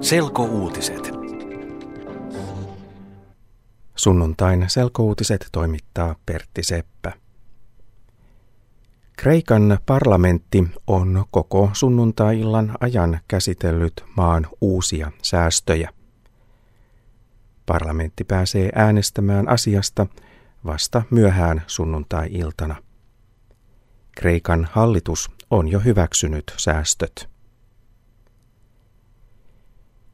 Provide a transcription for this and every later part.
Selkouutiset. Sunnuntain selkouutiset toimittaa Pertti Seppä. Kreikan parlamentti on koko sunnuntai-illan ajan käsitellyt maan uusia säästöjä. Parlamentti pääsee äänestämään asiasta vasta myöhään sunnuntai-iltana. Kreikan hallitus on jo hyväksynyt säästöt.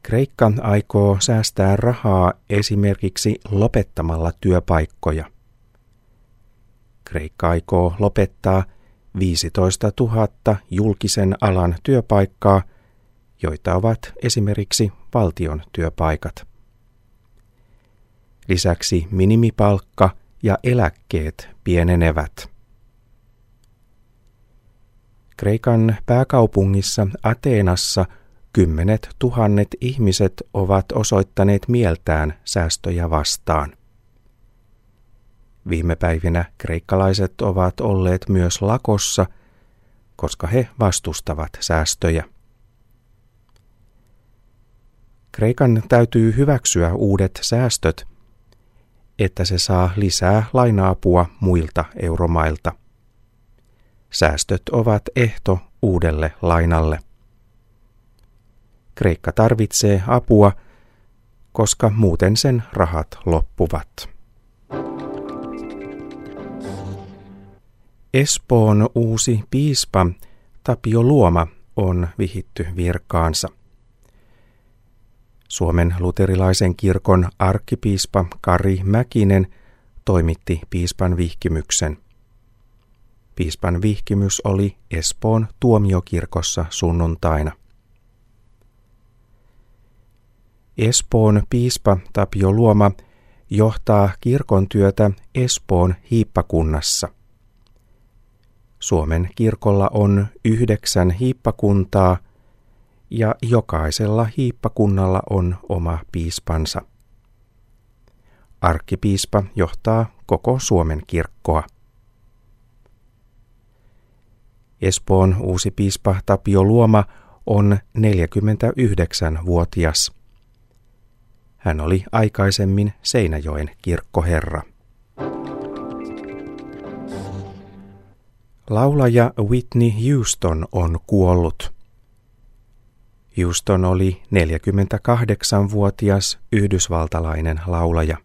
Kreikka aikoo säästää rahaa esimerkiksi lopettamalla työpaikkoja. Kreikka aikoo lopettaa 15 000 julkisen alan työpaikkaa, joita ovat esimerkiksi valtion työpaikat. Lisäksi minimipalkka ja eläkkeet pienenevät. Kreikan pääkaupungissa Ateenassa kymmenet tuhannet ihmiset ovat osoittaneet mieltään säästöjä vastaan. Viime päivinä kreikkalaiset ovat olleet myös lakossa, koska he vastustavat säästöjä. Kreikan täytyy hyväksyä uudet säästöt, että se saa lisää lainaapua muilta euromailta. Säästöt ovat ehto uudelle lainalle. Kreikka tarvitsee apua, koska muuten sen rahat loppuvat. Espoon uusi piispa Tapio Luoma on vihitty virkaansa. Suomen luterilaisen kirkon arkkipiispa Kari Mäkinen toimitti piispan vihkimyksen. Piispan vihkimys oli Espoon tuomiokirkossa sunnuntaina. Espoon piispa Tapio Luoma johtaa kirkon työtä Espoon hiippakunnassa. Suomen kirkolla on yhdeksän hiippakuntaa ja jokaisella hiippakunnalla on oma piispansa. Arkkipiispa johtaa koko Suomen kirkkoa. Espoon uusi piispa Tapio Luoma on 49-vuotias. Hän oli aikaisemmin Seinäjoen kirkkoherra. Laulaja Whitney Houston on kuollut. Houston oli 48-vuotias yhdysvaltalainen laulaja.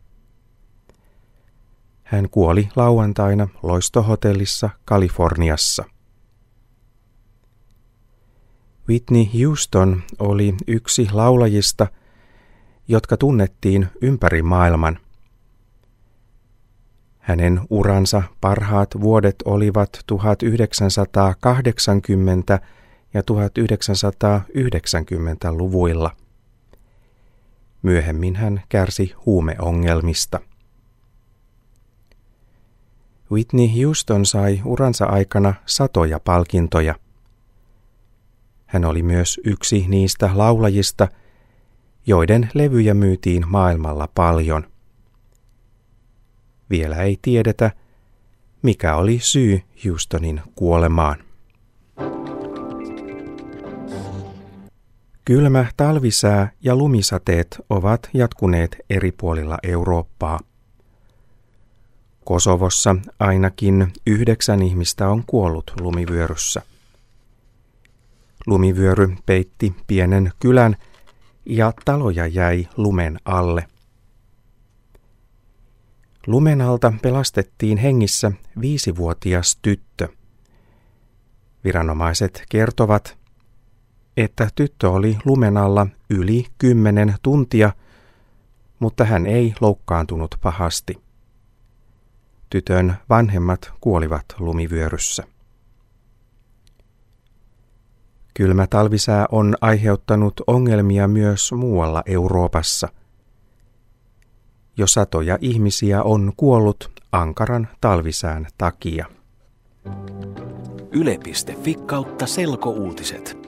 Hän kuoli lauantaina loistohotellissa Kaliforniassa. Whitney Houston oli yksi laulajista – jotka tunnettiin ympäri maailman. Hänen uransa parhaat vuodet olivat 1980 ja 1990-luvuilla. Myöhemmin hän kärsi huumeongelmista. Whitney Houston sai uransa aikana satoja palkintoja. Hän oli myös yksi niistä laulajista – joiden levyjä myytiin maailmalla paljon. Vielä ei tiedetä, mikä oli syy Houstonin kuolemaan. Kylmä talvisää ja lumisateet ovat jatkuneet eri puolilla Eurooppaa. Kosovossa ainakin yhdeksän ihmistä on kuollut lumivyöryssä. Lumivyöry peitti pienen kylän ja taloja jäi lumen alle. Lumen alta pelastettiin hengissä viisivuotias tyttö. Viranomaiset kertovat, että tyttö oli lumen alla yli kymmenen tuntia, mutta hän ei loukkaantunut pahasti. Tytön vanhemmat kuolivat lumivyöryssä. Kylmä talvisää on aiheuttanut ongelmia myös muualla Euroopassa. Jo satoja ihmisiä on kuollut ankaran talvisään takia. Yle.fi kautta selkouutiset.